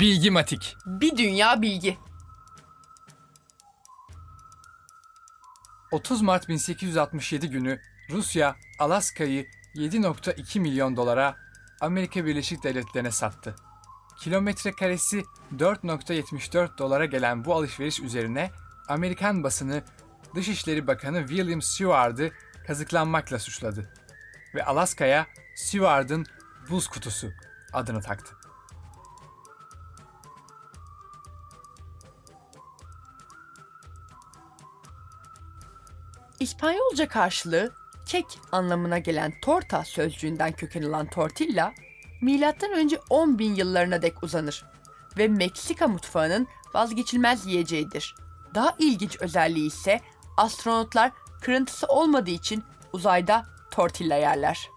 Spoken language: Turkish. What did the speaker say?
Bilgimatik. Bir dünya bilgi. 30 Mart 1867 günü Rusya Alaska'yı 7.2 milyon dolara Amerika Birleşik Devletleri'ne sattı. Kilometre karesi 4.74 dolara gelen bu alışveriş üzerine Amerikan basını Dışişleri Bakanı William Seward'ı kazıklanmakla suçladı ve Alaska'ya Seward'ın buz kutusu adını taktı. İspanyolca karşılığı kek anlamına gelen torta sözcüğünden köken alan tortilla, önce 10 bin yıllarına dek uzanır ve Meksika mutfağının vazgeçilmez yiyeceğidir. Daha ilginç özelliği ise astronotlar kırıntısı olmadığı için uzayda tortilla yerler.